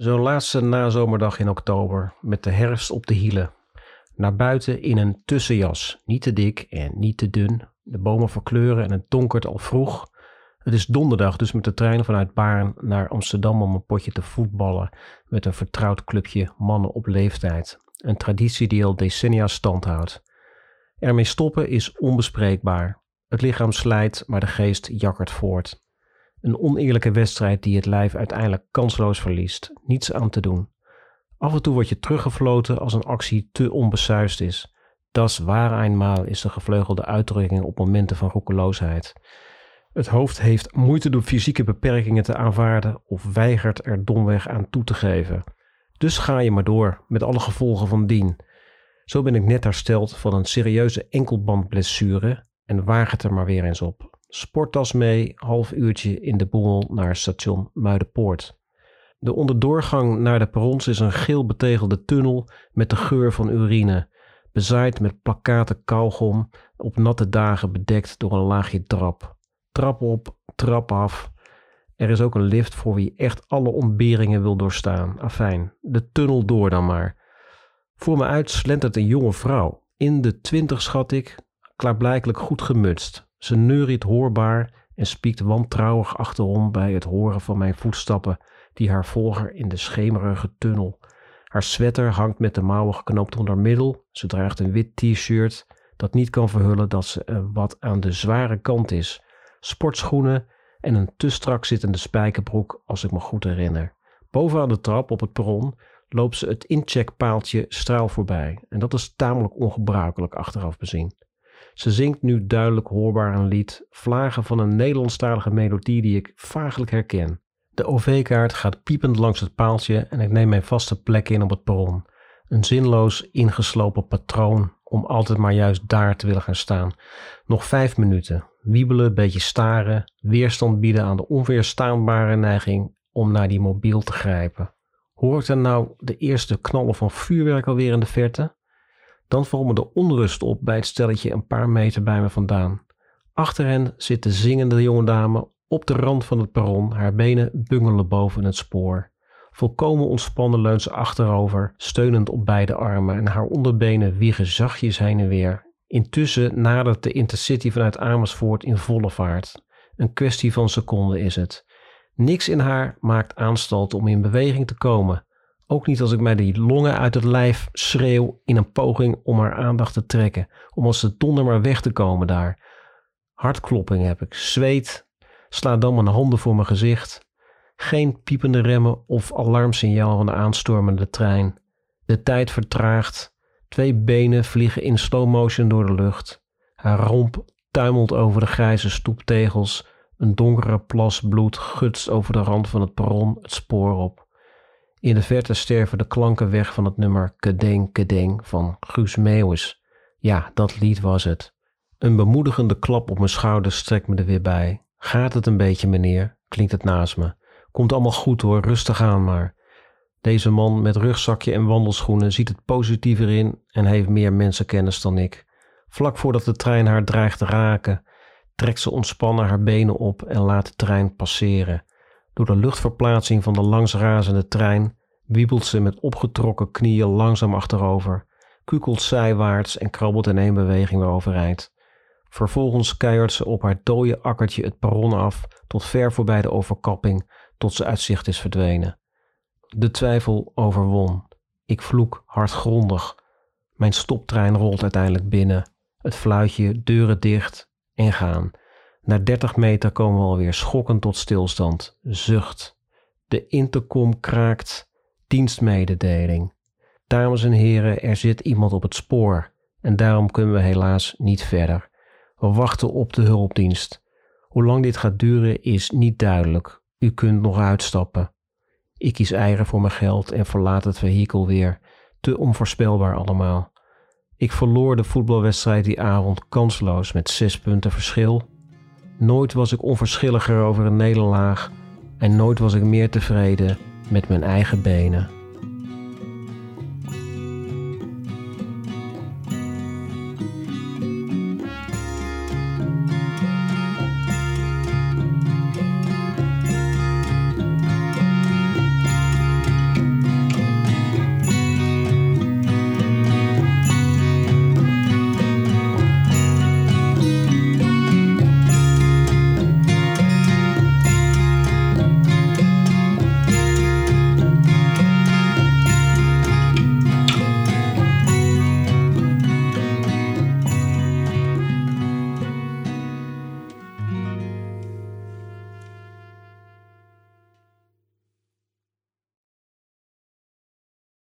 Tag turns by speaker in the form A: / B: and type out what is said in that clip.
A: Zo'n laatste nazomerdag in oktober, met de herfst op de hielen. Naar buiten in een tussenjas, niet te dik en niet te dun. De bomen verkleuren en het donkert al vroeg. Het is donderdag, dus met de trein vanuit Baarn naar Amsterdam om een potje te voetballen met een vertrouwd clubje mannen op leeftijd. Een traditie die al decennia stand houdt. Ermee stoppen is onbespreekbaar. Het lichaam slijt, maar de geest jakkert voort. Een oneerlijke wedstrijd die het lijf uiteindelijk kansloos verliest. Niets aan te doen. Af en toe word je teruggefloten als een actie te onbesuist is. Das waar eenmaal is de gevleugelde uitdrukking op momenten van roekeloosheid. Het hoofd heeft moeite door fysieke beperkingen te aanvaarden of weigert er domweg aan toe te geven. Dus ga je maar door, met alle gevolgen van dien. Zo ben ik net hersteld van een serieuze enkelbandblessure en waag het er maar weer eens op. Sporttas mee, half uurtje in de boel naar station Muidenpoort. De onderdoorgang naar de perrons is een geel betegelde tunnel met de geur van urine, bezaaid met plakaten kauwgom, op natte dagen bedekt door een laagje trap. Trap op, trap af. Er is ook een lift voor wie echt alle ontberingen wil doorstaan. Afijn, de tunnel door dan maar. Voor me uit slentert een jonge vrouw. In de twintig schat ik, klaarblijkelijk goed gemutst. Ze neuriet hoorbaar en spiekt wantrouwig achterom bij het horen van mijn voetstappen die haar volger in de schemerige tunnel. Haar sweater hangt met de mouwen geknoopt onder middel. Ze draagt een wit t-shirt dat niet kan verhullen dat ze wat aan de zware kant is. Sportschoenen en een te strak zittende spijkerbroek als ik me goed herinner. Bovenaan de trap op het perron loopt ze het incheckpaaltje straal voorbij. En dat is tamelijk ongebruikelijk achteraf bezien. Ze zingt nu duidelijk hoorbaar een lied, vlagen van een Nederlandstalige melodie die ik vaaglijk herken. De OV-kaart gaat piepend langs het paaltje en ik neem mijn vaste plek in op het perron. Een zinloos ingeslopen patroon om altijd maar juist daar te willen gaan staan. Nog vijf minuten. Wiebelen, beetje staren, weerstand bieden aan de onweerstaanbare neiging om naar die mobiel te grijpen. Hoor ik dan nou de eerste knallen van vuurwerk alweer in de verte? Dan de onrust op bij het stelletje een paar meter bij me vandaan. Achter hen zit de zingende jonge dame op de rand van het perron, haar benen bungelen boven het spoor. Volkomen ontspannen leunt ze achterover, steunend op beide armen en haar onderbenen wiegen zachtjes heen en weer. Intussen nadert de Intercity vanuit Amersfoort in volle vaart. Een kwestie van seconden is het. Niks in haar maakt aanstalt om in beweging te komen. Ook niet als ik mij die longen uit het lijf schreeuw in een poging om haar aandacht te trekken, om als de donder maar weg te komen daar. Hartklopping heb ik, zweet, sla dan mijn handen voor mijn gezicht. Geen piepende remmen of alarmsignaal van de aanstormende trein. De tijd vertraagt. Twee benen vliegen in slow motion door de lucht. Haar romp tuimelt over de grijze stoeptegels. Een donkere plas bloed gutst over de rand van het perron het spoor op. In de verte sterven de klanken weg van het nummer Kedeng Kedeng van Guus Meeuwis. Ja, dat lied was het. Een bemoedigende klap op mijn schouder strekt me er weer bij. Gaat het een beetje, meneer? klinkt het naast me. Komt allemaal goed hoor, rustig aan maar. Deze man met rugzakje en wandelschoenen ziet het positiever in en heeft meer mensenkennis dan ik. Vlak voordat de trein haar dreigt te raken, trekt ze ontspannen haar benen op en laat de trein passeren. Door de luchtverplaatsing van de langsrazende trein wiebelt ze met opgetrokken knieën langzaam achterover, kukelt zijwaarts en krabbelt in één beweging weer overeind. Vervolgens keihard ze op haar dode akkertje het perron af tot ver voorbij de overkapping, tot ze uit zicht is verdwenen. De twijfel overwon. Ik vloek hardgrondig. Mijn stoptrein rolt uiteindelijk binnen. Het fluitje, deuren dicht en gaan. Na dertig meter komen we alweer schokkend tot stilstand. Zucht. De intercom kraakt. Dienstmededeling. Dames en heren, er zit iemand op het spoor en daarom kunnen we helaas niet verder. We wachten op de hulpdienst. Hoe lang dit gaat duren is niet duidelijk. U kunt nog uitstappen. Ik kies eieren voor mijn geld en verlaat het vehikel weer. Te onvoorspelbaar allemaal. Ik verloor de voetbalwedstrijd die avond kansloos met zes punten verschil. Nooit was ik onverschilliger over een nederlaag en nooit was ik meer tevreden met mijn eigen benen.